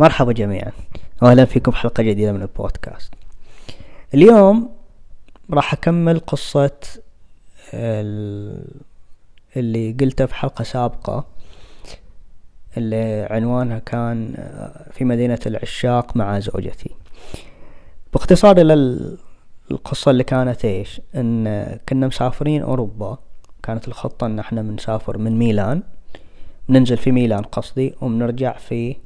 مرحبا جميعا. واهلا فيكم حلقة جديدة من البودكاست. اليوم راح أكمل قصة اللي قلته في حلقة سابقة اللي عنوانها كان في مدينة العشاق مع زوجتي. باختصار إلى القصة اللي كانت إيش؟ إن كنا مسافرين أوروبا. كانت الخطة إن إحنا بنسافر من ميلان. ننزل في ميلان قصدي وبنرجع في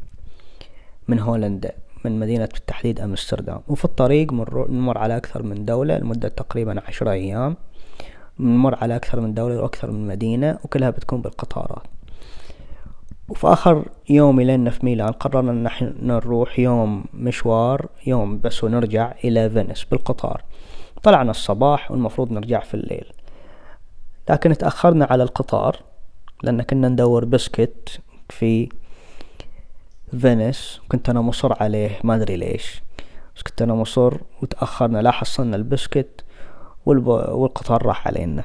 من هولندا من مدينة بالتحديد أمستردام. وفي الطريق نمر على أكثر من دولة لمدة تقريبا عشرة أيام. نمر على أكثر من دولة وأكثر من مدينة وكلها بتكون بالقطارات. وفي آخر يوم لنا في ميلان قررنا أن نحن نروح يوم مشوار يوم بس ونرجع إلى فينيس بالقطار. طلعنا الصباح والمفروض نرجع في الليل. لكن تأخرنا على القطار لأن كنا ندور بسكت في فينيس كنت أنا مصر عليه ما أدري ليش. بس كنت أنا مصر وتأخرنا لا حصلنا البسكت والب... والقطار راح علينا.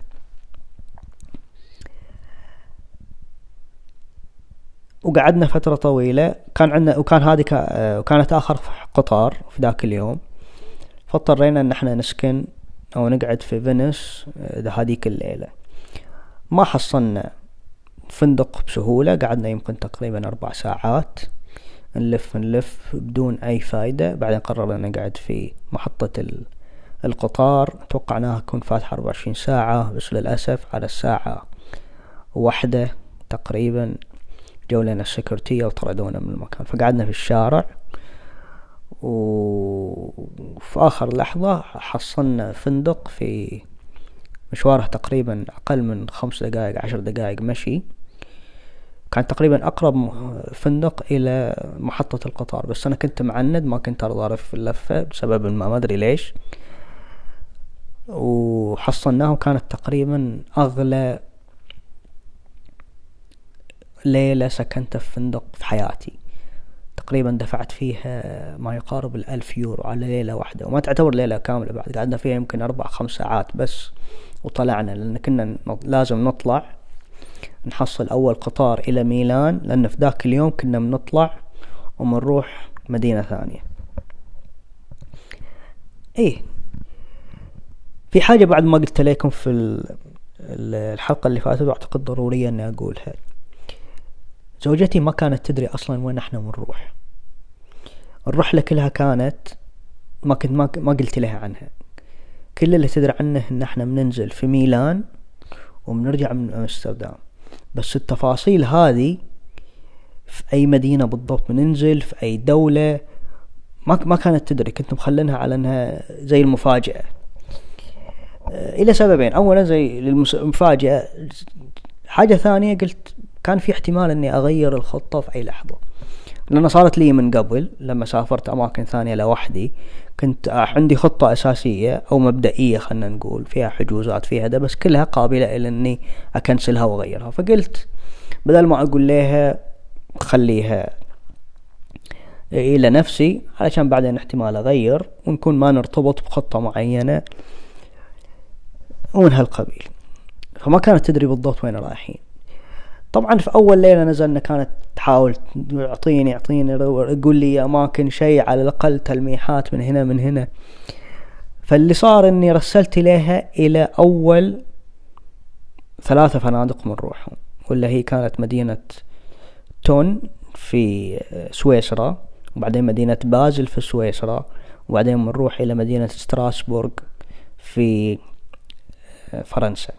وقعدنا فترة طويلة. كان عندنا وكان هذه كا... وكانت آخر قطار في ذاك اليوم. فاضطرينا إن إحنا نسكن أو نقعد في فينيس آه، هذيك الليلة. ما حصلنا فندق بسهولة قعدنا يمكن تقريبا أربع ساعات. نلف نلف بدون أي فايدة. بعدين قررنا نقعد في محطة القطار. توقعناها تكون فاتحة أربعة وعشرين ساعة بس للأسف على الساعة واحدة تقريبا جو لنا السكرتية وطردونا من المكان. فقعدنا في الشارع وفي آخر لحظة حصلنا فندق في مشواره تقريبا أقل من خمس دقائق عشر دقائق مشي. كان تقريبا أقرب فندق إلى محطة القطار. بس أنا كنت معند ما كنت أرضى ألف اللفة بسبب ما ما أدري ليش. وحصلناه كانت تقريبا أغلى ليلة سكنتها في فندق في حياتي. تقريبا دفعت فيها ما يقارب الألف يورو على ليلة واحدة. وما تعتبر ليلة كاملة بعد قعدنا فيها يمكن أربع خمس ساعات بس وطلعنا لأن كنا لازم نطلع. نحصل أول قطار إلى ميلان لأن في ذاك اليوم كنا بنطلع ومنروح مدينة ثانية. إيه. في حاجة بعد ما قلت لكم في الحلقة اللي فاتت وأعتقد ضرورية إني أقولها. زوجتي ما كانت تدري أصلا وين إحنا بنروح. الرحلة كلها كانت ما كنت ما, ما قلت لها عنها. كل اللي تدري عنه إن إحنا بننزل في ميلان وبنرجع من أمستردام. بس التفاصيل هذه في أي مدينة بالضبط بننزل في أي دولة ما ما كانت تدري. كنت مخلنها على إنها زي المفاجأة. آه، إلى سببين. اولا زي المفاجأة حاجة ثانية قلت كان في احتمال إني أغير الخطة في أي لحظة. لأن صارت لي من قبل لما سافرت أماكن ثانية لوحدي كنت عندي خطة أساسية أو مبدئية خلنا نقول فيها حجوزات فيها ده بس كلها قابلة إلى إني أكنسلها وأغيرها. فقلت بدل ما أقول لها خليها إلى نفسي علشان بعدين احتمال أغير ونكون ما نرتبط بخطة معينة ومن هالقبيل فما كانت تدري بالضبط وين رايحين. طبعا في أول ليلة نزلنا كانت تحاول اعطيني اعطيني يقول لي اماكن شيء على الأقل تلميحات من هنا من هنا. فاللي صار إني رسلت إليها إلى أول ثلاثة فنادق بنروحهم ولا هي كانت مدينة تون في سويسرا وبعدين مدينة بازل في سويسرا وبعدين بنروح إلى مدينة ستراسبورغ في فرنسا.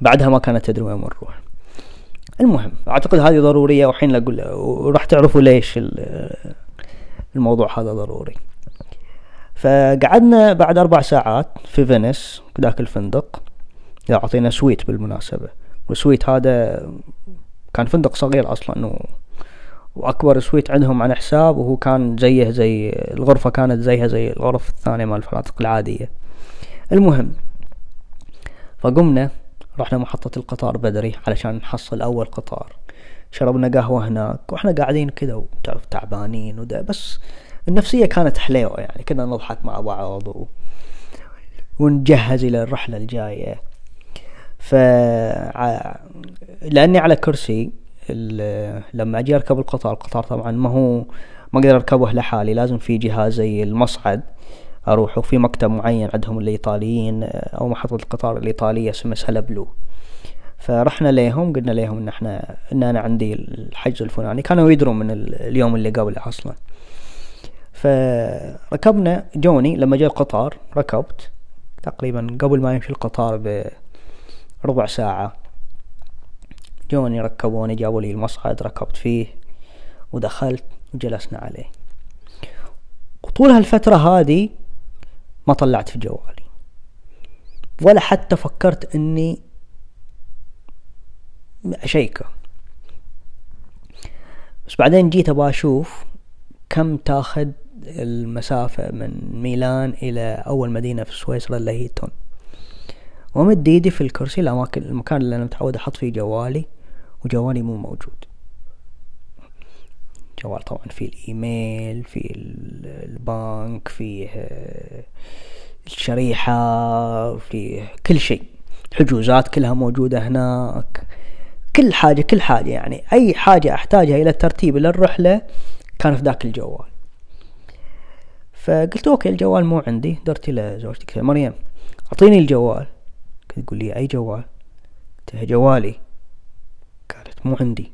بعدها ما كانت تدري وين بنروح المهم أعتقد هذه ضرورية وحين أقول وراح تعرفوا ليش الموضوع هذا ضروري. فقعدنا بعد أربع ساعات في Venice ذاك الفندق. أعطينا suite بالمناسبة. وال suite هذا كان فندق صغير أصلا و... وأكبر سويت عندهم عن حساب وهو كان زيه زي الغرفة كانت زيها زي الغرف الثانية مال الفنادق العادية. المهم فقمنا. رحنا محطة القطار بدري علشان نحصل أول قطار. شربنا قهوة هناك وإحنا قاعدين كذا وتعرف تعبانين وده بس النفسية كانت حليوة يعني كنا نضحك مع بعض و... ونجهز إلى الرحلة الجاية. ف لأني على كرسي لما أجي أركب القطار القطار طبعا ما هو ما أقدر أركبه لحالي لازم في جهاز زي المصعد. أروح وفي مكتب معين عندهم الإيطاليين أو محطة القطار الإيطالية اسمها سلا بلو فرحنا ليهم قلنا ليهم إن إحنا إن أنا عندي الحجز الفلاني. كانوا يدرون من اليوم اللي قبله أصلا. فركبنا جوني لما جاء القطار ركبت تقريبا قبل ما يمشي القطار بربع ساعة. جوني ركبوني جابوا لي المصعد ركبت فيه ودخلت وجلسنا عليه. وطول هالفترة هذه ما طلعت في جوالي. ولا حتى فكرت إني اشيكه بس بعدين جيت أبغى أشوف كم تاخذ المسافة من ميلان إلى أول مدينة في سويسرا اللي هي تون. ومد ايدي في الكرسي الأماكن المكان اللي أنا متعود أحط فيه جوالي وجوالي مو موجود. جوال طبعا فيه الإيميل فيه البنك فيه الشريحة فيه كل شيء. حجوزات كلها موجودة هناك. كل حاجة كل حاجة يعني. أي حاجة أحتاجها إلى الترتيب للرحلة كان في ذاك الجوال. فقلت أوكي الجوال مو عندي. درت إلى زوجتي مريم أعطيني الجوال. تقول لي أي جوال؟ قلت لها جوالي. قالت مو عندي.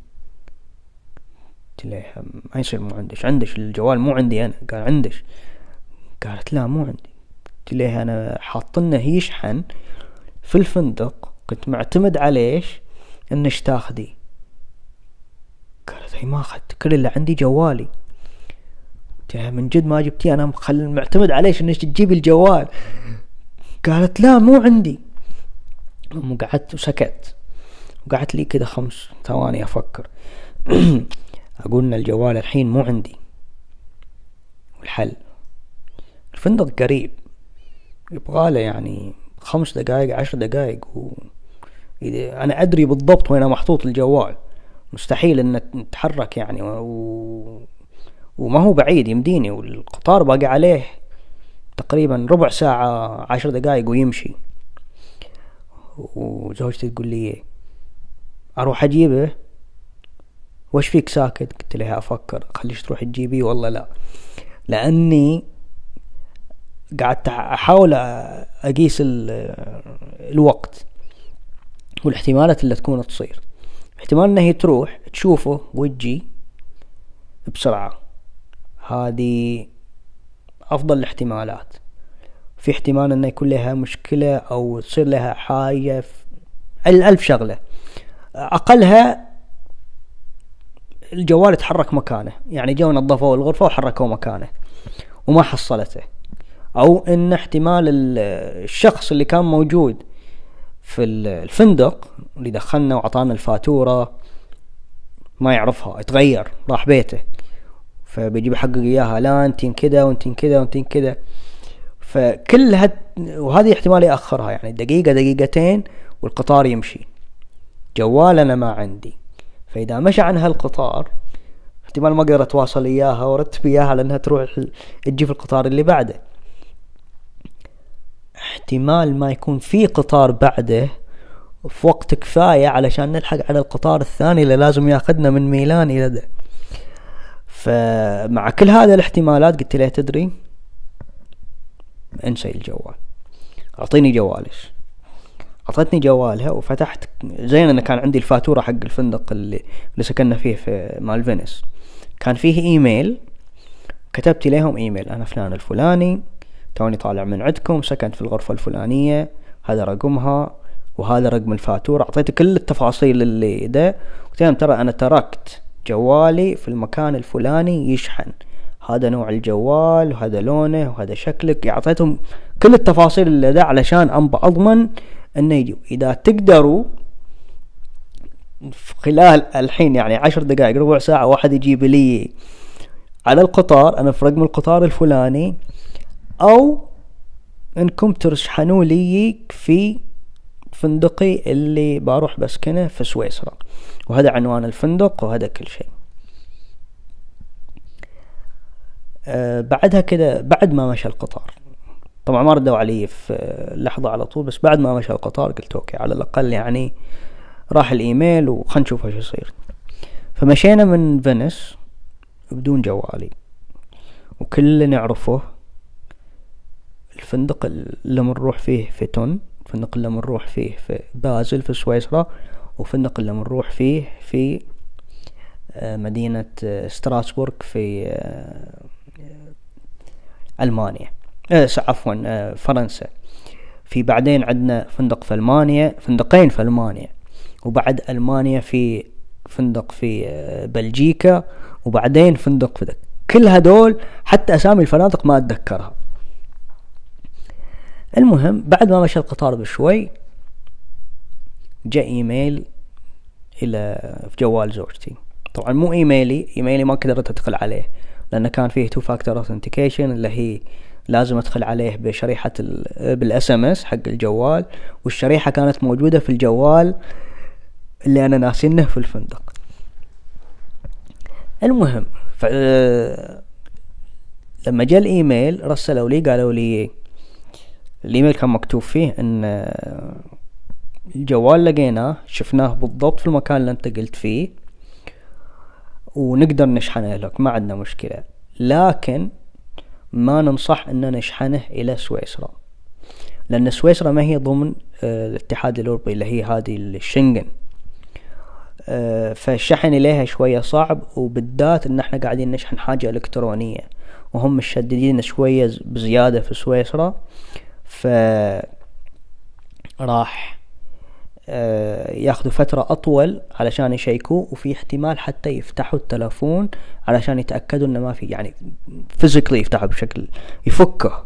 قلت لها ما يصير مو عندش عندش الجوال مو عندي أنا. قال عندش قالت لا مو عندي. قلت لها أنا حاطنه يشحن في الفندق. كنت معتمد عليش إنش تاخذي. قالت هي ما أخذت. كل اللي عندي جوالي. من جد ما جبتيه؟ أنا مخل معتمد عليش انك تجيب الجوال. قالت لا مو عندي. وقعدت وسكت. وقعدت لي كذا خمس ثواني أفكر. ان الجوال الحين مو عندي. والحل. الفندق قريب. يبغاله يعني خمس دقايق عشر دقايق و إذا أنا أدري بالضبط وين محطوط الجوال. مستحيل أن نتحرك يعني و... وما هو بعيد يمديني والقطار باقي عليه تقريبا ربع ساعة عشر دقايق ويمشي. وزوجتي تقول لي أروح أجيبه؟ وش فيك ساكت؟ قلت لها أفكر خليش تروح تجيبيه والله لا. لأني قعدت أحاول أقيس الوقت والاحتمالات اللي تكون تصير. احتمال انها هي تروح تشوفه وتجي بسرعة. هذه أفضل الاحتمالات. في احتمال انه يكون لها مشكلة أو تصير لها حاجة الألف شغلة. أقلها الجوال يتحرك مكانه. يعني جو نظفوا الغرفة وحركوا مكانه. وما حصلته. أو إن احتمال الشخص اللي كان موجود في الفندق اللي دخلنا وعطانا الفاتورة ما يعرفها اتغير راح بيته. فبيجي بيحقق إياها لا أنتين كذا وأنتين كذا وأنتين كذا فكل هد وهذه احتمال يأخرها يعني دقيقة دقيقتين والقطار يمشي. جوال أنا ما عندي. فإذا مشى عنها القطار احتمال ما أقدر اتواصل إياها وارتب إياها لأنها تروح تجي في القطار اللي بعده. احتمال ما يكون في قطار بعده في وقت كفاية علشان نلحق على القطار الثاني اللي لازم ياخذنا من ميلان إلى ده. فمع كل هذه الاحتمالات قلت له تدري؟ انسي الجوال. أعطيني جوالش. اعطتني جوالها وفتحت زين أنا كان عندي الفاتورة حق الفندق اللي اللي سكننا فيه في مال فينيس. كان فيه إيميل كتبت لهم إيميل أنا فلان الفلاني توني طالع من عندكم سكنت في الغرفة الفلانية هذا رقمها وهذا رقم الفاتورة اعطيته كل التفاصيل اللي ده قلت لهم ترى أنا تركت جوالي في المكان الفلاني يشحن. هذا نوع الجوال وهذا لونه وهذا شكلك أعطيتهم كل التفاصيل اللي ده علشان أنبا أضمن انه يجوا إذا تقدروا خلال الحين يعني عشر دقائق ربع ساعة واحد يجيب لي على القطار أنا في رقم القطار الفلاني أو أنكم ترشحنوا لي في فندقي اللي بروح بسكنه في سويسرا. وهذا عنوان الفندق وهذا كل شيء. أه بعدها كده بعد ما مشى القطار. طبعا ما ردوا علي في لحظة على طول بس بعد ما مشى القطار قلت okay على الأقل يعني راح الإيميل وخلنا نشوف إيش يصير. فمشينا من Venice بدون جوالي وكل نعرفه الفندق اللي بنروح فيه في تون الفندق اللي بنروح فيه في بازل في سويسرا وفندق اللي بنروح فيه في آه، مدينة آه، ستراسبورغ في آه، عفوا فرنسا. في بعدين عندنا فندق في ألمانيا فندقين في ألمانيا وبعد ألمانيا في فندق في بلجيكا وبعدين فندق في كل هدول حتى أسامي الفنادق ما أتذكرها. المهم بعد ما مشى القطار بشوي جاء إيميل إلى في جوال زوجتي. طبعا مو email ي email ي ما قدرت أدخل عليه لأنه كان فيه two factor authentication اللي هي لازم أدخل عليه بشريحة بال SMS حق الجوال والشريحة كانت موجودة في الجوال اللي أنا ناسينه في الفندق. المهم ف... لما جاء الإيميل رسلوا لي قالوا لي الإيميل كان مكتوب فيه إن الجوال لقيناه شفناه بالضبط في المكان اللي أنت قلت فيه ونقدر نشحنه لك ما عندنا مشكلة. لكن ما ننصح إن نشحنه إلى سويسرا. لأن سويسرا ما هي ضمن آه، الاتحاد الأوروبي اللي هي هذه الشنغن. آه، فالشحن إليها شوية صعب وبالذات إن إحنا قاعدين نشحن حاجة إلكترونية وهم مشددين شوية بزيادة في سويسرا. ف راح ياخذوا فترة أطول علشان يشيكوا وفي احتمال حتى يفتحوا التلفون علشان يتأكدوا إنه ما في يعني فيزيكلي يفتحوا بشكل يفكه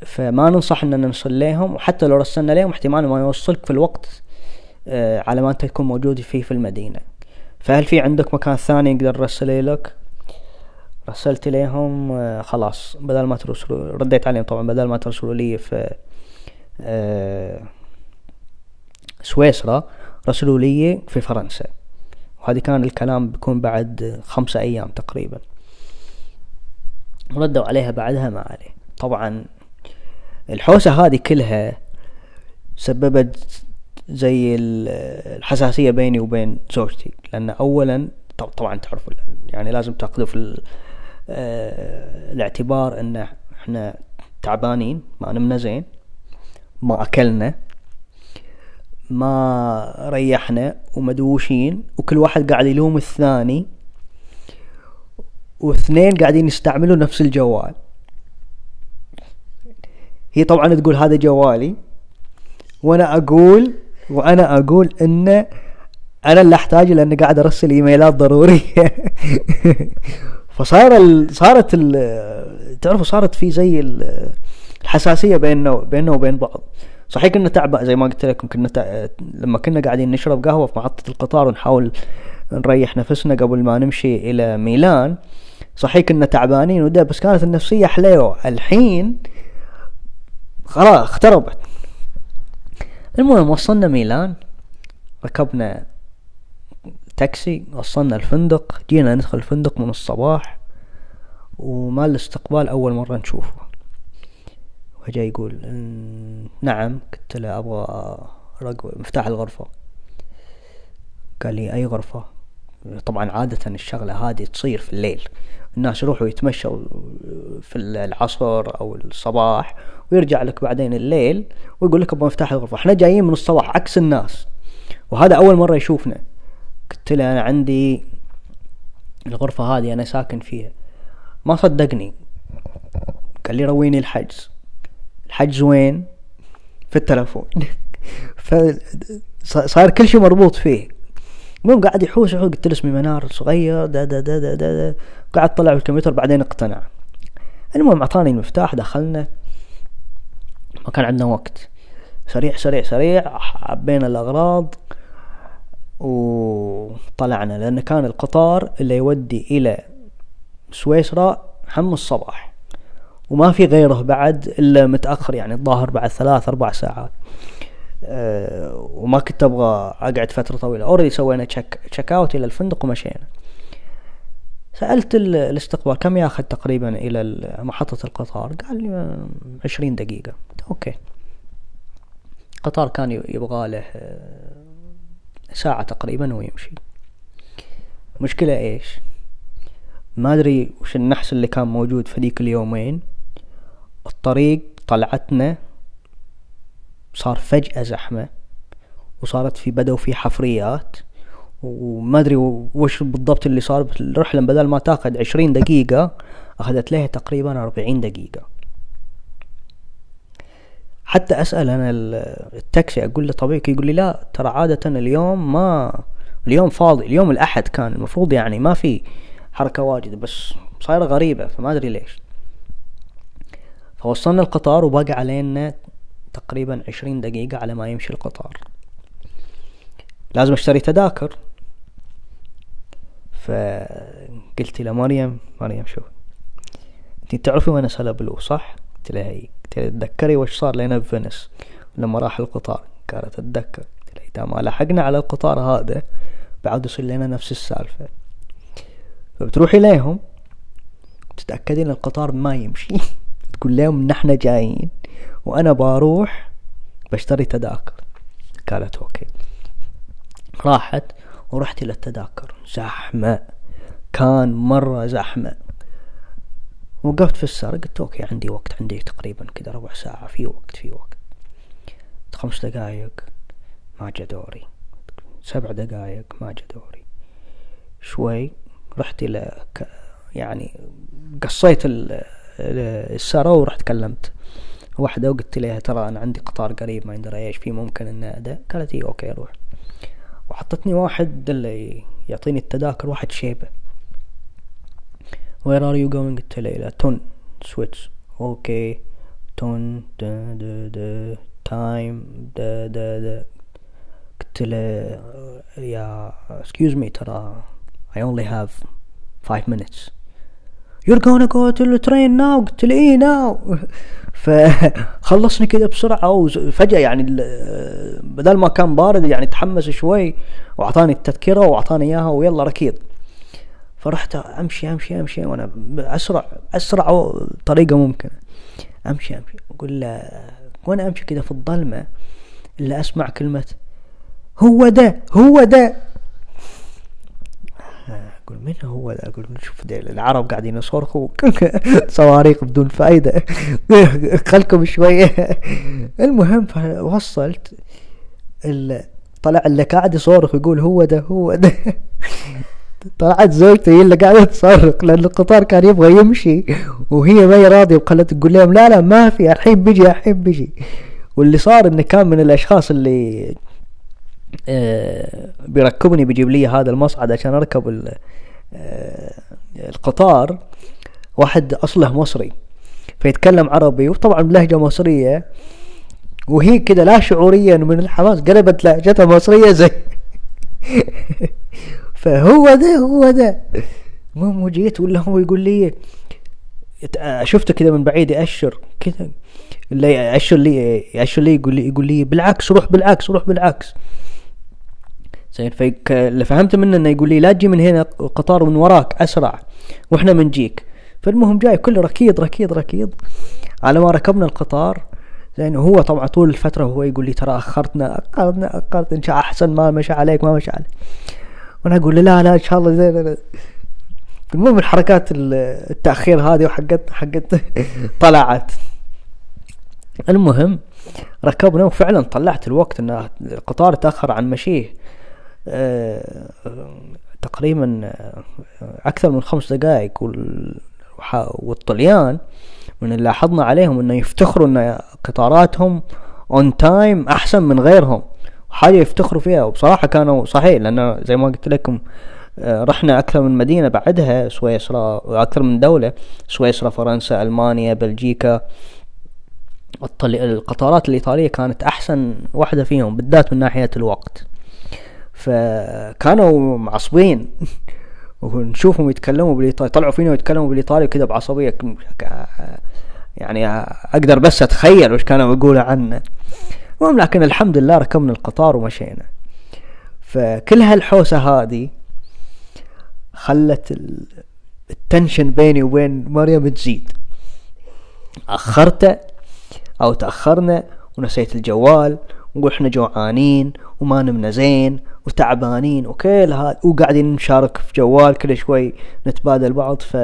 فما ننصح إننا نرسل لهم وحتى لو رسلنا لهم احتمال ما يوصلك في الوقت آه، على ما أنت تكون موجود فيه في المدينة. فهل في عندك مكان ثاني يقدر يرسل لك؟ رسلت ليهم آه، خلاص بدل ما ترسلوا رديت عليهم طبعا بدل ما ترسلوا لي في آه، سويسرا رسلوا لي في فرنسا. وهذه كان الكلام بيكون بعد خمسة أيام تقريبا. ردوا عليها بعدها ما عليه. طبعا الحوسة هذه كلها سببت زي الحساسية بيني وبين زوجتي. لأن أولا طبعا تعرفوا يعني لازم تأخذوا في آه، الاعتبار إن إحنا تعبانين ما نمنا زين ما أكلنا ما ريحنا ومدوشين وكل واحد قاعد يلوم الثاني واثنين قاعدين يستعملوا نفس الجوال. هي طبعا تقول هذا جوالي وأنا أقول وأنا أقول انه أنا اللي أحتاجه لأني قاعد أرسل إيميلات ضرورية. فصار ال... صارت ال... تعرفوا صارت في زي الحساسية بيننا بيننا وبين بعض. صحيح كنا تعبان زي ما قلت لكم كنا تع... لما كنا قاعدين نشرب قهوة في محطة القطار ونحاول نريح نفسنا قبل ما نمشي إلى ميلان صحيح كنا تعبانين وده بس كانت النفسية حليوة. الحين خلاص اختربت. المهم وصلنا ميلان ركبنا تاكسي وصلنا الفندق جينا ندخل الفندق من الصباح ومال الاستقبال أول مرة نشوفه. وجاي يقول نعم قلت له أبغى رقم مفتاح الغرفة. قال لي أي غرفة؟ طبعا عادة الشغلة هذه تصير في الليل الناس يروحوا يتمشوا في العصر أو الصباح ويرجع لك بعدين الليل ويقول لك أبغى مفتاح الغرفة. إحنا جايين من الصباح عكس الناس. وهذا أول مرة يشوفنا. قلت له أنا عندي الغرفة هذه أنا ساكن فيها. ما صدقني. قال لي رويني الحجز. الحجز وين؟ في التلفون. فصار كل شيء مربوط فيه. المهم قاعد يحوس يحوس قلت له اسمي منار صغير دا دا دا دا, دا, دا. قاعد طلع في الكمبيوتر بعدين اقتنع. المهم أعطاني المفتاح دخلنا. ما كان عندنا وقت. سريع سريع سريع عبينا الأغراض وطلعنا لأن كان القطار اللي يودي إلى سويسرا حم الصباح. وما في غيره بعد إلا متأخر يعني الظاهر بعد ثلاث أربع ساعات. أه وما كنت أبغى أقعد فترة طويلة. already سوينا check, check out إلى الفندق ومشينا. سألت الاستقبال كم ياخذ تقريبا إلى محطة القطار؟ قال لي عشرين دقيقة. okay. القطار كان يبغى له ساعة تقريبا ويمشي. مشكلة إيش؟ ما أدري وش النحس اللي كان موجود في ذيك اليومين. الطريق طلعتنا صار فجأة زحمة وصارت في بدأوا في حفريات وما أدري وش بالضبط اللي صار الرحلة بدل ما تأخذ عشرين دقيقة أخذت لها تقريبا أربعين دقيقة. حتى أسأل أنا التاكسي أقول له طبيعي يقول لي لا ترى عادة اليوم ما اليوم فاضي اليوم الأحد كان المفروض يعني ما في حركة واجد بس صايرة غريبة فما أدري ليش. فوصلنا القطار وباقي علينا تقريبا عشرين دقيقة على ما يمشي القطار. لازم أشتري تذاكر. فقلت لمريم مريم شوف انتي تعرفي وين بلو صح؟ قلت لها هي قلت لها تذكري وش صار لنا بفنس لما راح القطار؟ قالت أتذكر. قلت لها اذا ما لحقنا على القطار هذا بعد يصير لنا نفس السالفة. فبتروحي ليهم تتأكدين القطار ما يمشي. تقول لهم نحن جايين وأنا بروح بشتري تذاكر. قالت أوكي. راحت ورحت للتذاكر زحمة. كان مرة زحمة. وقفت في السرا قلت okay عندي وقت عندي تقريبا كذا ربع ساعة. في وقت في وقت. خمس دقايق ما جا دوري. سبع دقايق ما جا دوري. شوي رحت إلى يعني قصيت السرا ورحت كلمت. واحدة وقلت لها ترى أنا عندي قطار قريب ما يندرى إيش في ممكن إنه أدأ؟ قالت إي okay أروح وحطتني واحد اللي يعطيني التذاكر واحد شيبة. Where are you going قلت له إلى تون سويتش okay. تون دا دا دا time دا دا دا قلت له يا excuse me ترى I only have five minutes. You're gonna go to the now قلت له إيه now فخلصني كذا بسرعة وفجأة يعني بدل ما كان بارد يعني تحمس شوي وأعطاني التذكرة وأعطاني إياها ويلا ركيض. فرحت أمشي أمشي أمشي وأنا اسرع أسرع طريقة ممكنة. أمشي أمشي. أقول له وأنا أمشي كذا في الظلمة إلا أسمع كلمة هو ده هو ده. أقول من هو؟ ذا أقول شوف العرب قاعدين يصرخوا صواريخ بدون فايدة. خلكم شوية المهم وصلت طلع اللي قاعد يصرخ يقول هو ده هو ده. طلعت زوجتي هي اللي قاعدة تصرخ لأن القطار كان يبغى يمشي وهي ما هي راضية وقالت تقول لهم لا لا ما في الحين بيجي الحين بيجي. واللي صار إنه كان من الأشخاص اللي بيركبني بيجيب لي هذا المصعد عشان أركب آه، القطار. واحد أصله مصري فيتكلم عربي وطبعا بلهجة مصرية وهي كده لا شعوريا من الحماس قلبت لهجتها مصرية زي فهو ده هو ده. المهم جيت ولا هو يقول لي شفته كذا من بعيد يأشر كذا اللي يأشر لي يأشر لي يقول لي يقول لي بالعكس روح بالعكس روح بالعكس. زين اللي فهمت منه إنه يقول لي لا تجي من هنا القطار من وراك أسرع وإحنا بنجيك فالمهم جاي كله ركيض ركيض ركيض. على ما ركبنا القطار زين هو طبعا طول الفترة هو يقول لي ترى أخرتنا أخرتنا أخرت إن شاء أحسن ما مشى عليك ما مشى عليك. وأنا أقول له لا لا إن شاء الله زين المهم الحركات التأخير هذه وحقت حقت طلعت. المهم ركبنا وفعلا طلعت الوقت إن القطار تأخر عن مشيه. تقريبا آه، أكثر من خمس دقائق والطليان من اللي لاحظنا عليهم إنه يفتخروا إن قطاراتهم on time أحسن من غيرهم. حاجة يفتخروا فيها وبصراحة كانوا صحيح لأن زي ما قلت لكم آه، رحنا أكثر من مدينة بعدها سويسرا وأكثر من دولة سويسرا فرنسا ألمانيا بلجيكا. القطارات الإيطالية كانت أحسن واحدة فيهم بالذات من ناحية الوقت. فكانوا معصبين. ونشوفهم يتكلموا بالايطالي طلعوا فينا ويتكلموا بالإيطالي كذا بعصبية. يعني أقدر بس أتخيل وش كانوا يقولوا عنا المهم لكن الحمد لله ركبنا القطار ومشينا. فكل هالحوسة هذه خلت التنشن بيني وبين مريم تزيد. أخرته أو تأخرنا ونسيت الجوال وإحنا جوعانين وما نمنا زين وتعبانين وكل هذا وقاعدين نشارك في جوال كل شوي نتبادل بعض ف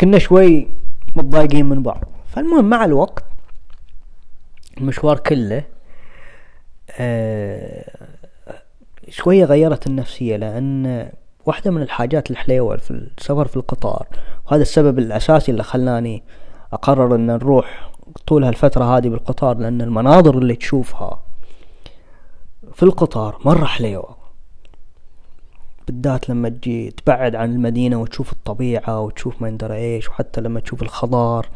كنا شوي متضايقين من بعض. فالمهم مع الوقت المشوار كله آه شوية غيرت النفسية لأن واحدة من الحاجات الحليوة في السفر في القطار وهذا السبب الأساسي اللي خلاني أقرر أن نروح طول هالفترة هذه بالقطار لأن المناظر اللي تشوفها في القطار مرة حليوة بالذات لما تجي تبعد عن المدينة وتشوف الطبيعة وتشوف ما ندري إيش وحتى لما تشوف الخضار.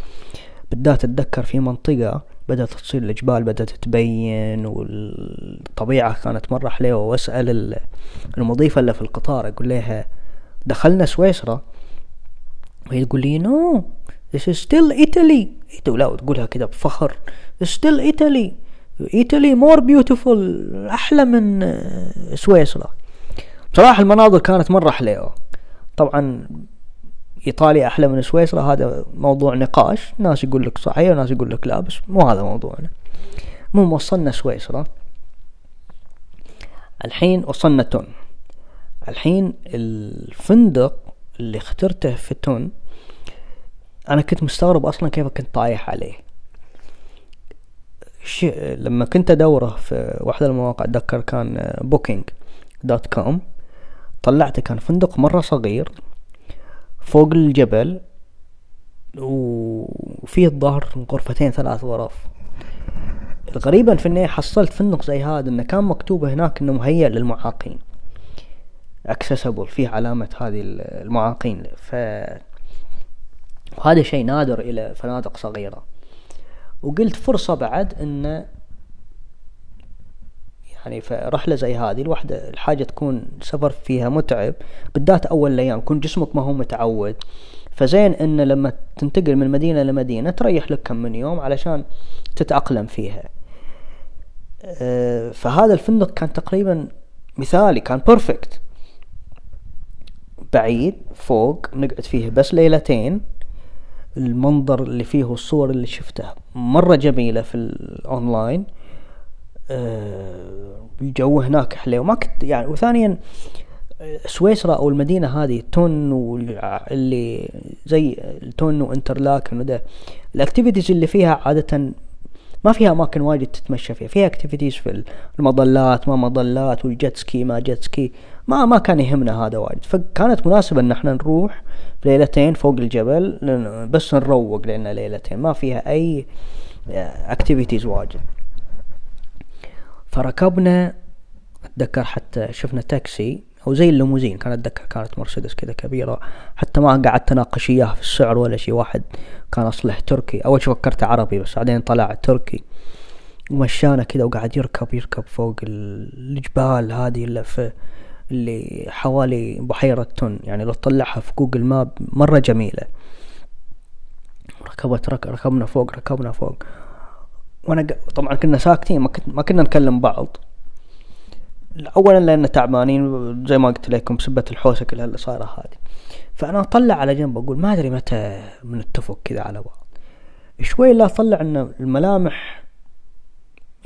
بالذات اتذكر في منطقة بدأت تصير الجبال بدأت تبين والطبيعة كانت مرة حلوة وأسأل المضيفة اللي في القطار أقول لها دخلنا سويسرا؟ وهي تقول لي نو this is still Italy. لا وتقولها كده بفخر. Still Italy. Italy more beautiful أحلى من سويسرا. بصراحة المناظر كانت مرة حلوة. طبعا إيطاليا أحلى من سويسرا هذا موضوع نقاش. ناس يقول لك صحيح وناس يقول لك لا بس مو هذا موضوعنا. المهم وصلنا سويسرا. الحين وصلنا تون. الحين الفندق اللي اخترته في تون أنا كنت مستغرب أصلا كيف كنت طايح عليه. لما كنت أدوره في واحدة المواقع أتذكر كان Booking.com طلعته كان فندق مرة صغير فوق الجبل وفيه الظهر غرفتين ثلاث غرف. غريبا في اني حصلت فندق زي هذا إنه كان مكتوب هناك إنه مهيأ للمعاقين. accessible فيه علامة هذه المعاقين. ف وهذا شيء نادر إلى فنادق صغيرة. وقلت فرصة بعد انه يعني فرحلة زي هذه الواحدة الحاجة تكون سفر فيها متعب بالذات أول الأيام يكون جسمك ما هو متعود. فزين إن لما تنتقل من مدينة لمدينة تريح لك كم من يوم علشان تتأقلم فيها. أه، فهذا الفندق كان تقريبا مثالي كان perfect بعيد فوق نقعد فيه بس ليلتين. المنظر اللي فيه والصور اللي شفتها. مرة جميلة في الأونلاين أه الجو هناك حلو. وما كنت يعني وثانيا سويسرا أو المدينة هذه تون واللي زي تون وانترلاكن وده ال activities اللي فيها عادة ما فيها أماكن واجد تتمشى فيها. فيها activities في المظلات ما مظلات وال jet ski ما jet ski. ما ما كان يهمنا هذا واجد فكانت مناسبة إن إحنا نروح ليلتين فوق الجبل بس نروق لنا ليلتين ما فيها أي activities واجد. فركبنا أتذكر حتى شفنا تاكسي أو زي الليموزين كان أتذكر كانت مرسيدس كذا كبيرة. حتى ما قعدت أناقش اياه في السعر ولا شيء واحد كان اصله تركي. أول شي فكرته عربي بس بعدين طلع تركي. ومشانا كذا وقعد يركب يركب فوق الجبال هذه اللي في اللي حوالي بحيرة تون. يعني لو تطلعها في جوجل ماب مرة جميلة. ركبت رك... ركبنا فوق ركبنا فوق. وأنا طبعا كنا ساكتين ما, ما كنا نكلم بعض. اولا لأن تعبانين زي ما قلت لكم بسبة كلها اللي صايرة هذه. فأنا أطلع على جنب أقول ما أدري متى بنتفق كذا على بعض. شوي لا أطلع إن الملامح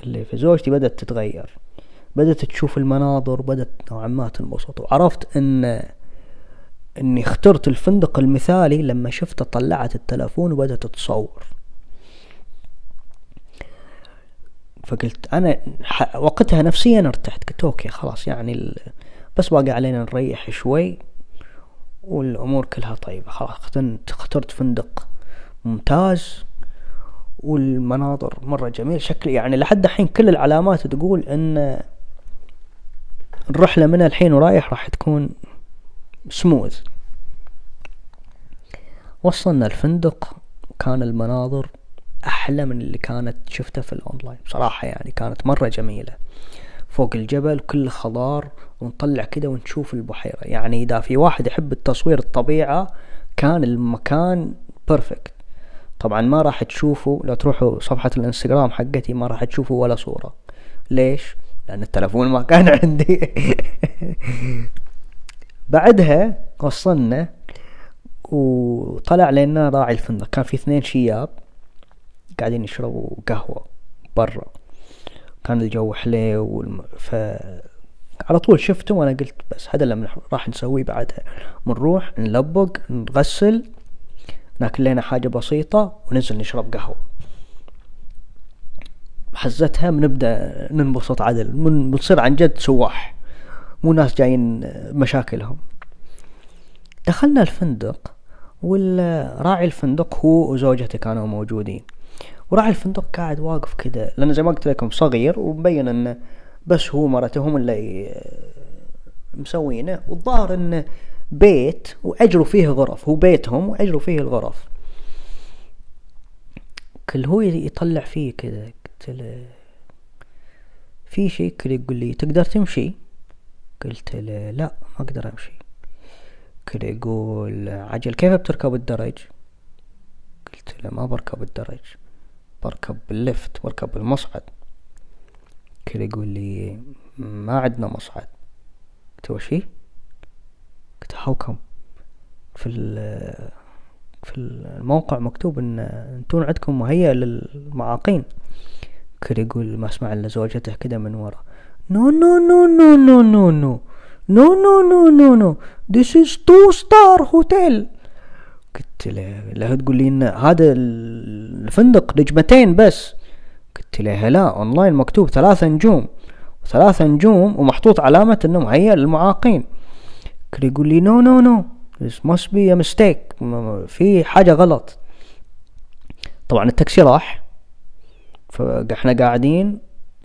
اللي في زوجتي بدأت تتغير. بدأت تشوف المناظر بدأت نوعا ما تنبسط. وعرفت إن إني اخترت الفندق المثالي لما شفت طلعت التلفون وبدأت تصور. فقلت أنا وقتها نفسيا ارتحت. قلت أوكي خلاص يعني بس باقي علينا نريح شوي والأمور كلها طيبة. خلاص اخترت فندق ممتاز والمناظر مرة جميل شكل يعني لحد الحين كل العلامات تقول إن الرحلة من الحين ورايح راح تكون سموث وصلنا الفندق وكان المناظر أحلى من اللي كانت شفتها في الأونلاين بصراحة يعني كانت مرة جميلة. فوق الجبل كل خضار ونطلع كده ونشوف البحيرة. يعني إذا في واحد يحب التصوير الطبيعة كان المكان perfect طبعا ما راح تشوفوا لو تروحوا صفحة الإنستغرام حقتي ما راح تشوفوا ولا صورة. ليش؟ لأن التلفون ما كان عندي. بعدها وصلنا وطلع لنا راعي الفندق. كان في اثنين شياب قاعدين يشربوا قهوة برا. كان الجو حليو والم... ف على طول شفته وأنا قلت بس هذا اللي راح نسويه بعدها. بنروح نلبق نغسل ناكل لنا حاجة بسيطة وننزل نشرب قهوة. حزتها بنبدأ ننبسط عدل من بتصير عن جد سواح. مو ناس جايين مشاكلهم. دخلنا الفندق والراعي الفندق هو وزوجته كانوا موجودين. وراعي الفندق قاعد واقف كذا لأنه زي ما قلت لكم صغير ومبين إنه بس هو مرته هم اللي مسوينه. والظاهر انه بيت وأجروا فيه غرف. هو بيتهم وأجروا فيه الغرف. كل هو يطلع فيه كذا له في شيء؟ كل يقول لي تقدر تمشي؟ قلت له لا ما أقدر أمشي. كل يقول عجل كيف بتركب الدرج؟ قلت له ما بركب الدرج بركب باللفت بركب بالمصعد. كل يقول لي ما عندنا مصعد. قلت وشي قلت هاو كم في في الموقع مكتوب إن أنتون عندكم مهيأ للمعاقين. كل يقول ما اسمع الا زوجته كده من ورا no no no no no no no no no no no no this is two star hotel قلت له لا تقول لي ان هذا الفندق نجمتين بس قلت له لا اونلاين مكتوب ثلاثة نجوم ثلاثة نجوم ومحطوط علامة انه مهيأ للمعاقين كان يقول لي no no no this must be a mistake في حاجة غلط طبعا التاكسي راح فاحنا قاعدين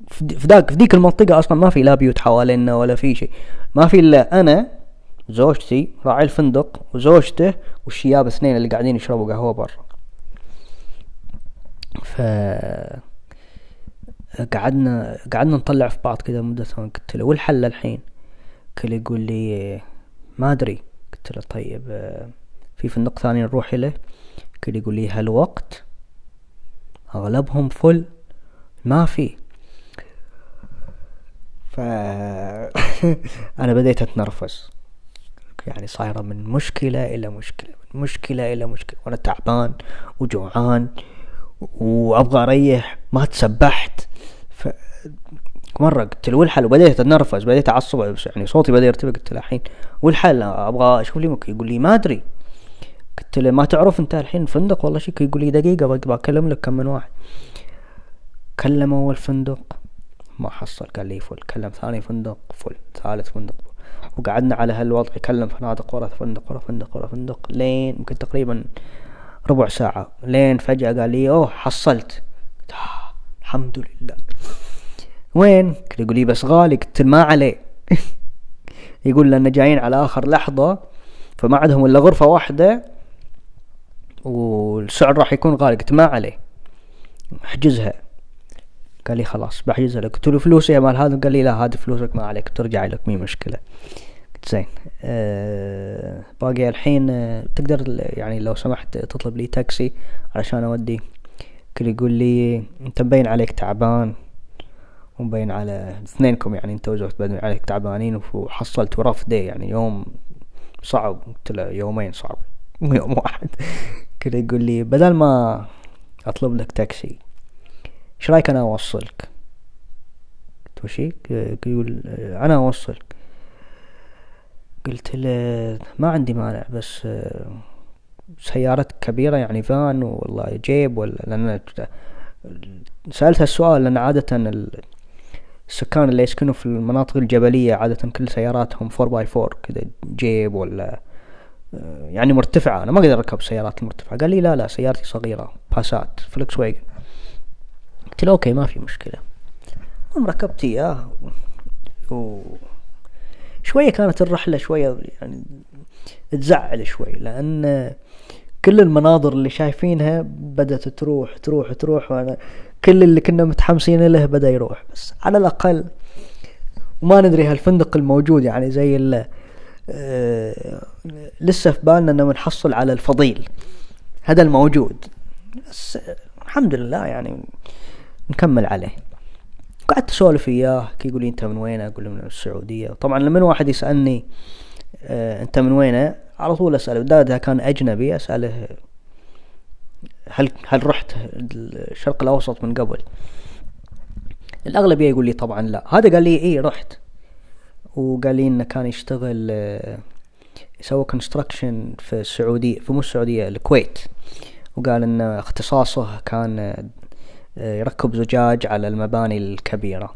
في ذاك في ذيك المنطقة أصلا ما في لا بيوت حوالينا ولا في شيء. ما في إلا أنا زوجتي راعي الفندق وزوجته والشياب اثنين اللي قاعدين يشربوا قهوة برا. ف قعدنا قعدنا نطلع في بعض كذا مدة قلت له والحل الحين؟ كل يقول لي ما أدري. قلت له طيب في فندق ثاني نروح له كل يقول لي هالوقت أغلبهم فل ما في. ف أنا بديت أتنرفز. يعني صايرة من مشكلة إلى مشكلة من مشكلة إلى مشكلة. وأنا تعبان وجوعان وأبغى أريح ما تسبحت. ف مرة قلت له والحل وبديت أتنرفز بديت أعصب يعني صوتي بدأ يرتفع. قلت له الحين والحل أبغى أشوف لي ممكن يقول لي ما أدري. قلت له ما تعرف أنت الحين فندق ولا شيء يقول لي دقيقة بكلم لك كم من واحد. كلم أول فندق. ما حصل قال لي فل كلم ثاني فندق فل ثالث فندق فل. وقعدنا على هالوضع يكلم فنادق ورا فندق ورا فندق ورا فندق. لين يمكن تقريبا ربع ساعة. لين فجأة قال لي أوه حصلت. آه الحمد لله. وين؟ يقول لي بس غالي. قلت ما عليه يقول لنا جايين على آخر لحظة فما عندهم إلا غرفة واحدة والسعر راح يكون غالي. قلت ما عليه احجزها قال لي خلاص بحجزها لك قلت له فلوسي يا مال هذا قال لي لا هذه فلوسك ما عليك ترجع لك مي مشكلة. قلت زين. أه باقي الحين أه تقدر يعني لو سمحت تطلب لي تاكسي علشان أودي. كل يقول لي أنت مبين عليك تعبان ومبين على اثنينكم يعني أنت وزوجتك مبين عليك تعبانين وحصلت رفض يعني يوم صعب. قلت له يومين صعب يوم واحد. كده يقول لي بدل ما أطلب لك تاكسي إيش رأيك أنا أوصلك؟ قلت وشي يقول أنا أوصلك. قلت له ما عندي مانع بس سيارتك كبيرة يعني فان والله جيب ولا لأن سألت هالسؤال لأن عادة السكان اللي يسكنوا في المناطق الجبلية عادة كل سياراتهم four by four كذا جيب ولا يعني مرتفعة. أنا ما أقدر أركب سيارات المرتفعة قال لي لا لا سيارتي صغيرة باسات فلكس واجن قلت له okay ما في مشكلة. المهم ركبت إياه و... شوية كانت الرحلة شوية يعني تزعل شوي لأن كل المناظر اللي شايفينها بدأت تروح تروح تروح وأنا كل اللي كنا متحمسين له بدأ يروح. بس على الأقل وما ندري هالفندق الموجود يعني زي ال آه لسه في بالنا إنه بنحصل على الفضيل. هذا الموجود. بس الحمد لله يعني نكمل عليه. قعدت أسولف إياه يقول لي أنت من وين أقول له من السعودية. طبعا لما واحد يسألني آه أنت من وين على طول أسأله. بدال كان أجنبي أسأله هل هل رحت الشرق الأوسط من قبل؟ الأغلبية يقول لي طبعا لا. هذا قال لي إيه رحت. وقال لي إنه كان يشتغل آه، construction في السعودية في مو السعودية الكويت. وقال ان اختصاصه كان يركب زجاج على المباني الكبيرة.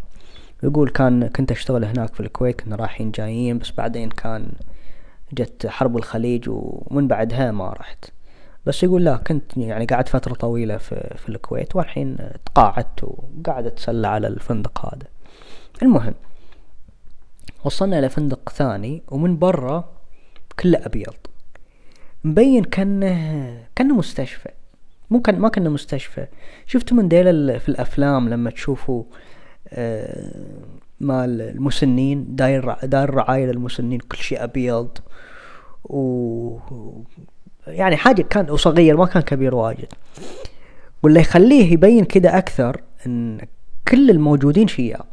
يقول كان كنت أشتغل هناك في الكويت كنا رايحين جايين بس بعدين كان جت حرب الخليج ومن بعدها ما رحت. بس يقول لا كنت يعني قعدت فترة طويلة في, في الكويت والحين تقاعدت وقاعد أتسلى على الفندق هذا. المهم وصلنا إلى فندق ثاني ومن برا كله أبيض. مبين كأنه كأنه مستشفى. مو كان ما كأنه مستشفى. شفتوا من ديل في الأفلام لما تشوفوا آه مال المسنين داير داير رعاية للمسنين كل شيء أبيض. و يعني حاجة كان وصغير ما كان كبير واجد. واللي يخليه يبين كده أكثر إن كل الموجودين شياب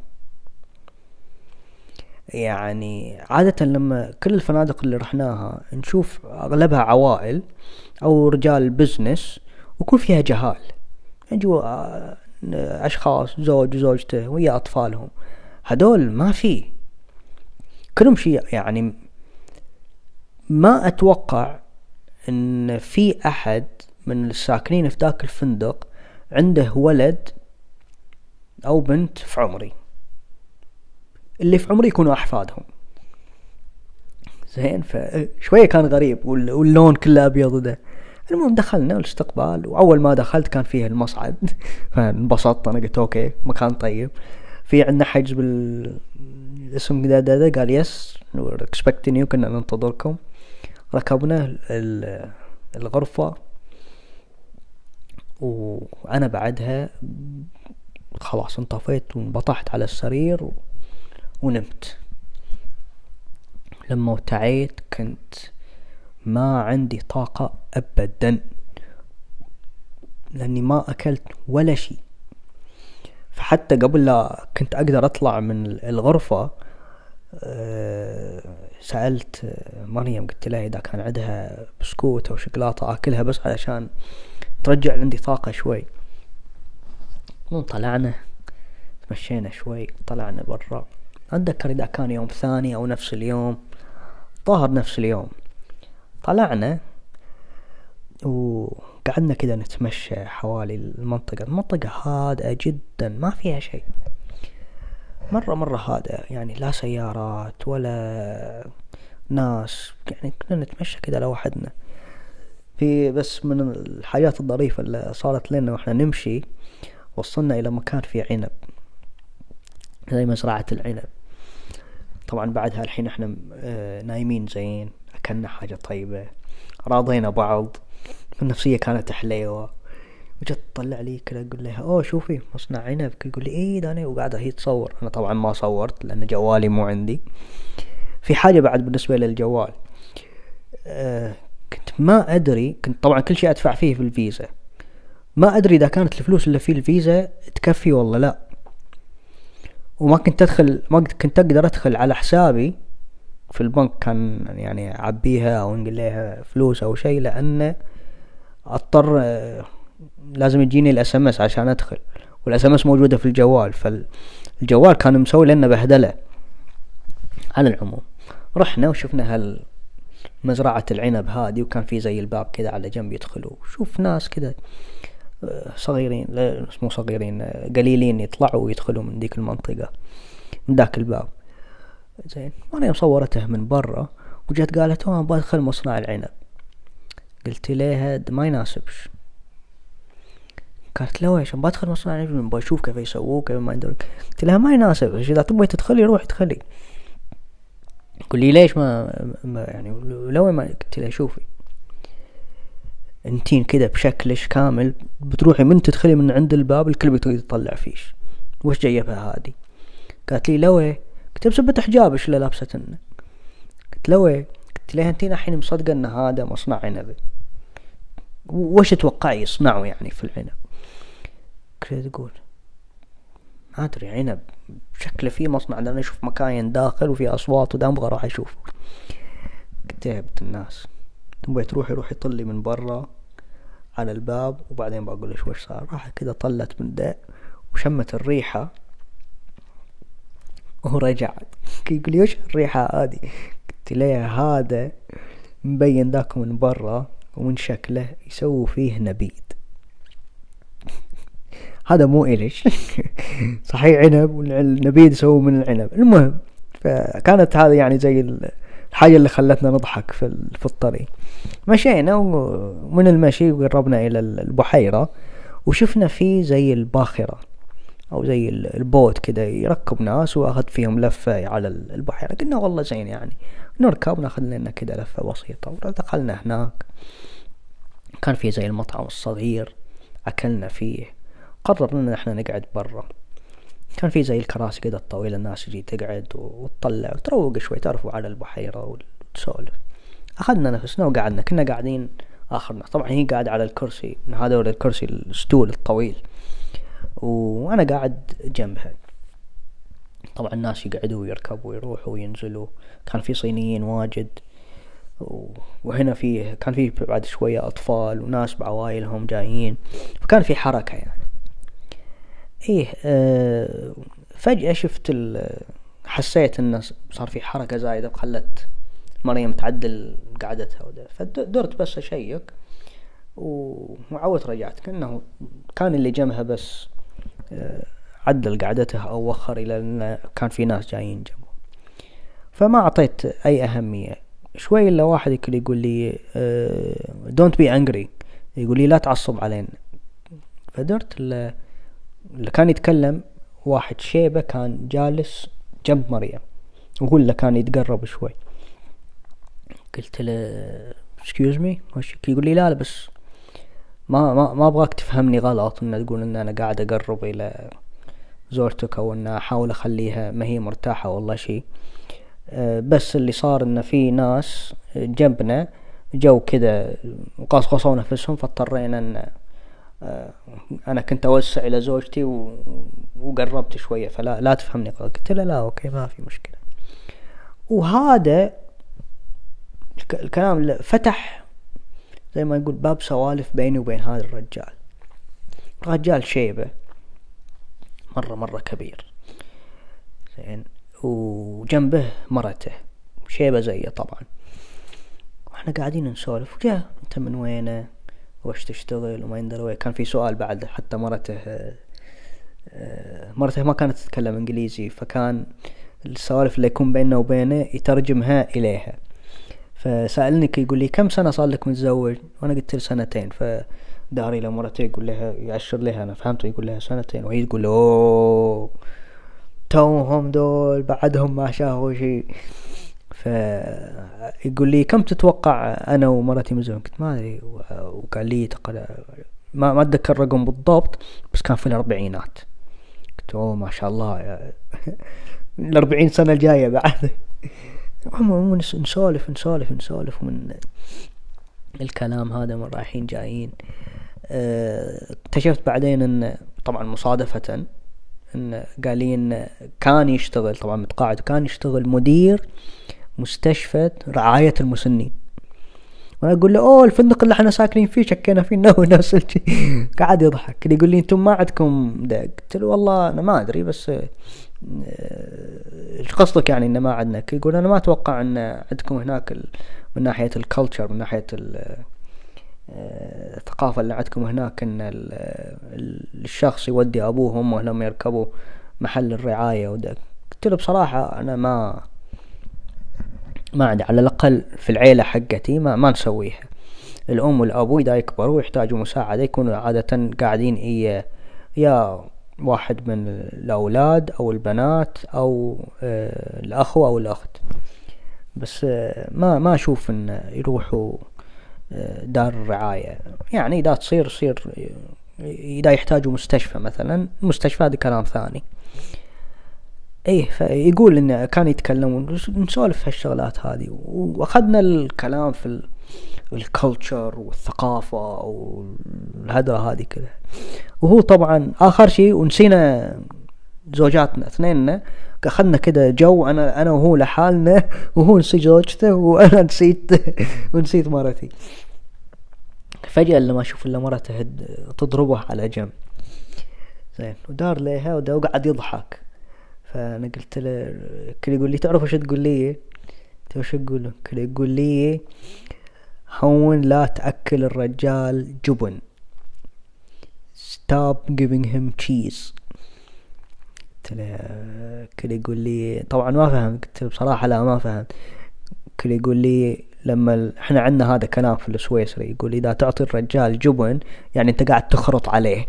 يعني عادة لما كل الفنادق اللي رحناها نشوف أغلبها عوائل أو رجال بزنس ويكون فيها جهال. يجوا آه، أشخاص زوج وزوجته ويا أطفالهم. هدول ما في. كلهم شيء يعني ما أتوقع إن في أحد من الساكنين في ذاك الفندق عنده ولد أو بنت في عمري. اللي في عمري يكونوا أحفادهم. زين فشوية كان غريب واللون كله أبيض ده المهم دخلنا الاستقبال وأول ما دخلت كان فيه المصعد. فانبسطت أنا قلت okay مكان طيب. في عندنا حجز بالاسم ده, ده, ده قال yes expecting you كنا ننتظركم. ركبنا الغرفة. وأنا بعدها خلاص انطفيت وانبطحت على السرير. ونمت. لما ارتعيت كنت ما عندي طاقة أبدا. لأني ما أكلت ولا شيء. فحتى قبل لا كنت أقدر أطلع من الغرفة أه سألت مريم قلت لها إذا كان عندها بسكوت أو شوكولاتة أكلها بس علشان ترجع عندي طاقة شوي. طلعنا تمشينا شوي طلعنا برا. أتذكر إذا كان يوم ثاني أو نفس اليوم ظهر نفس اليوم. طلعنا وقعدنا كذا نتمشى حوالي المنطقة. المنطقة هادئة جدا ما فيها شيء. مرة مرة هادئة يعني لا سيارات ولا ناس يعني كنا نتمشى كذا لوحدنا. في بس من الحاجات الظريفة اللي صارت لنا وإحنا نمشي وصلنا إلى مكان فيه عنب زي مزرعة العنب. طبعا بعدها الحين إحنا آه، نايمين زين. اكلنا حاجة طيبة. راضينا بعض. النفسية كانت حليوة. وجت تطلع لي كذا أقول لها أوه شوفي مصنع عنب يقول لي إيه داني وقاعدة هي تصور. أنا طبعا ما صورت لأن جوالي مو عندي. في حاجة بعد بالنسبة للجوال. أه كنت ما أدري كنت طبعا كل شيء أدفع فيه في الفيزا. ما أدري إذا كانت الفلوس اللي في الفيزا تكفي ولا لا. وما كنت أدخل ما كنت أقدر أدخل على حسابي في البنك كان يعني أعبيها أو انقل لها فلوس أو شيء لأن أضطر لازم يجيني ال SMS عشان أدخل وال SMS موجودة في الجوال فالجوال كان مسوي لنا بهدلة على العموم. رحنا وشفنا هال مزرعة العنب هذه وكان في زي الباب كذا على جنب يدخلوا. شوف ناس كذا صغيرين لا مو صغيرين قليلين يطلعوا ويدخلوا من ديك المنطقة من ذاك الباب. زين. مريم صورته من برا وجت قالت آه بدخل مصنع العنب. قلت لها ما يناسبش قالت لا ويش بدخل مصنع العنب؟ بشوف كيف يسووه كيف ما يدرك قلت لها ما يناسب إذا تبغي تدخلي روحي ادخلي قل لي ليش ما, ما يعني لو ما قلت لها شوفي أنتين كذا بشكلش كامل بتروحي من تدخلي من عند الباب الكل بيطلع يطلع فيش. وش جايبها هذه؟ قالت لي لوي قلت بسبة حجابش اللي لابستن قلت لوي قلت لها انتين الحين مصدقة إن هذا مصنع عنب. وش تتوقعي يصنعوا يعني في العنب؟ كذا تقول ما أدري عنب شكله في مصنع لأن أشوف مكاين داخل وفي أصوات ودا أبغى أروح أشوف كتبت الناس تبغي تروحي روحي طلي من برا على الباب وبعدين بقول لك وش صار؟ راح كذا طلت من ده وشمت الريحة. ورجع يقول لي وش الريحة هذه؟ قلت له هذا. مبين ذاك من برا ومن شكله يسووا فيه نبيذ. هذا مو إليش. صحيح عنب والنبيذ يسووا من العنب. المهم فكانت هذه يعني زي الحاجة اللي خلتنا نضحك في, في الطريق. مشينا ومن المشي قربنا إلى البحيرة وشفنا فيه زي الباخرة. أو زي البوت كده يركب ناس وأخذ فيهم لفة على البحيرة قلنا والله زين يعني. نركب ناخذ لنا كده لفة بسيطة ودخلنا هناك. كان في زي المطعم الصغير أكلنا فيه قررنا إن إحنا نقعد برا. كان في زي الكراسي كده الطويلة الناس تجي تقعد وتطلع. وتروق شوي تعرفوا على البحيرة وتسولف أخذنا نفسنا وقعدنا. كنا قاعدين آخرنا. طبعا هي قاعد على الكرسي هذا الكرسي الستول الطويل. وأنا قاعد جنبها. طبعا الناس يقعدوا ويركبوا ويروحوا وينزلوا. كان في صينيين واجد. وهنا في كان في بعد شوية أطفال وناس بعوايلهم جايين. فكان في حركة يعني. إيه آه فجأة شفت حسيت انه صار في حركة زايدة وخلت مريم تعدل قعدتها وده. فدرت بس أشيك وعودت رجعت. كأنه كان اللي جنبها بس عدل قعدته أو وخر إلى أن كان في ناس جايين جنبه. فما أعطيت أي أهمية. شوي إلا واحد يقول لي don't be angry يقول لي لا تعصب علينا. فدرت اللي كان يتكلم واحد شيبة كان جالس جنب مريم. وهو اللي كان يتقرب شوي. قلت له me وشك يقول لي لا لا بس ما ما ما أبغاك تفهمني غلط ان تقول إن أنا قاعد أقرب إلى زوجتك أو ان أحاول أخليها ما هي مرتاحة والله شي أه بس اللي صار إن في ناس جنبنا جو كذا وقصقصوا نفسهم فاضطرينا إن آه، أنا كنت أوسع إلى زوجتي. وقربت شوية فلا لا تفهمني قلت له لا okay ما في مشكلة وهذا الكلام فتح زي ما يقول باب سوالف بيني وبين هذا الرجال. رجال شيبة مرة مرة كبير. زين وجنبه مرته. شيبة زيه طبعا. وإحنا قاعدين نسولف. وجاء أنت من وينه؟ وش تشتغل؟ وما يندرى وين. كان في سؤال بعد حتى مرته مرته ما كانت تتكلم إنجليزي فكان السوالف اللي يكون بيننا وبينه يترجمها إليها. فسألني يقول لي كم سنة صار لك متزوج؟ وأنا قلت له سنتين. فداري له مرته يقول لها يعشر لها أنا فهمته يقول لها سنتين. وهي تقول له أوه توهم دول بعدهم ما شافوا شيء. فيقول لي كم تتوقع أنا ومرتي من زمان قلت ما أدري. وقال لي تقل ما ما أتذكر الرقم بالضبط بس كان في الأربعينات. قلت أوه ما شاء الله الأربعين سنة الجاية بعد. المهم نسولف نسولف نسولف من الكلام هذا من رايحين جايين. آه، اكتشفت بعدين إن طبعا مصادفة إن قال لي ان كان يشتغل طبعا متقاعد كان يشتغل مدير مستشفى رعاية المسنين. وأنا أقول له أوه الفندق اللي إحنا ساكنين فيه شكينا فيه إنه نفس قاعد يضحك. يقول لي أنتم ما عندكم دق. قلت له والله أنا ما أدري بس آه، إيش قصدك يعني إن ما عندنا؟ يقول أنا ما أتوقع إن عندكم هناك من ناحية الكلتشر من ناحية آه، الثقافة اللي عندكم هناك إن الشخص يودي ابوه وامه لما يركبوا محل الرعاية ودك قلت له بصراحة أنا ما ما عندي على الأقل في العيلة حقتي ما, ما نسويها. الأم والأبو إذا يكبروا يحتاجوا مساعدة يكونوا عادة قاعدين إيا يا واحد من الأولاد أو البنات أو آه الأخو أو الأخت. بس آه ما ما أشوف إن يروحوا آه دار الرعاية. يعني إذا تصير تصير إذا يحتاجوا مستشفى مثلا المستشفى هذا كلام ثاني. إيه فيقول انه كان يتكلمون نسولف هالشغلات هذه. وأخذنا الكلام في الكلتشر والثقافة والهدرة هذه كلها. وهو طبعا آخر شيء ونسينا زوجاتنا اثنيننا أخذنا كده جو أنا أنا وهو لحالنا وهو نسي زوجته وأنا نسيت ونسيت مرتي. فجأة لما أشوف إلا مرته تضربه على جنب. زين ودار لها وقعد يضحك. فأنا قلت له كل يقول لي تعرف وش تقول لي؟ وش أقول له كل يقول لي هون لا تأكل الرجال جبن. Stop giving him cheese. قلت له كل يقول لي طبعا ما فهمت قلت له بصراحة لا ما فهمت. كل يقول لي لما إحنا عندنا هذا كلام في السويسري يقول إذا تعطي الرجال جبن يعني أنت قاعد تخرط عليه.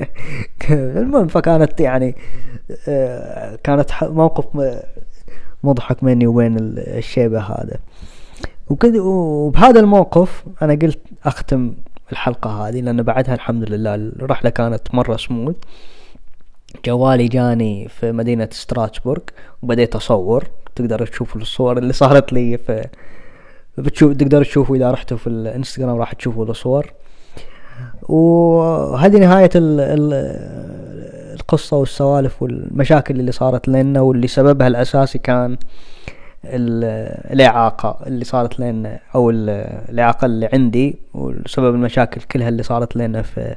المهم فكانت يعني آه، كانت موقف مضحك بيني وبين الشيبة هذا. وكذا وبهذا الموقف أنا قلت أختم الحلقة هذه لأن بعدها الحمد لله الرحلة كانت مرة سموث جوالي جاني في مدينة ستراتسبورغ وبديت أصور. تقدر تشوف الصور اللي صارت لي في بتشوف تقدر تشوفوا إذا رحتوا في الإنستغرام راح تشوفوا الصور. وهذه نهاية ال ال القصة والسوالف والمشاكل اللي صارت لنا واللي سببها الأساسي كان الإعاقة اللي صارت لنا أو الإعاقة اللي عندي وسبب المشاكل كلها اللي صارت لنا في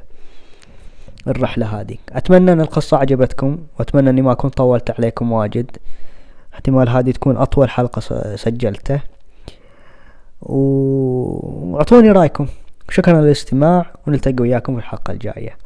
الرحلة هذه. أتمنى أن القصة عجبتكم وأتمنى أني ما كنت طولت عليكم واجد. احتمال هذه تكون أطول حلقة سجلته. وأعطوني رأيكم. شكرا للاستماع ونلتقي وياكم في الحلقة الجاية.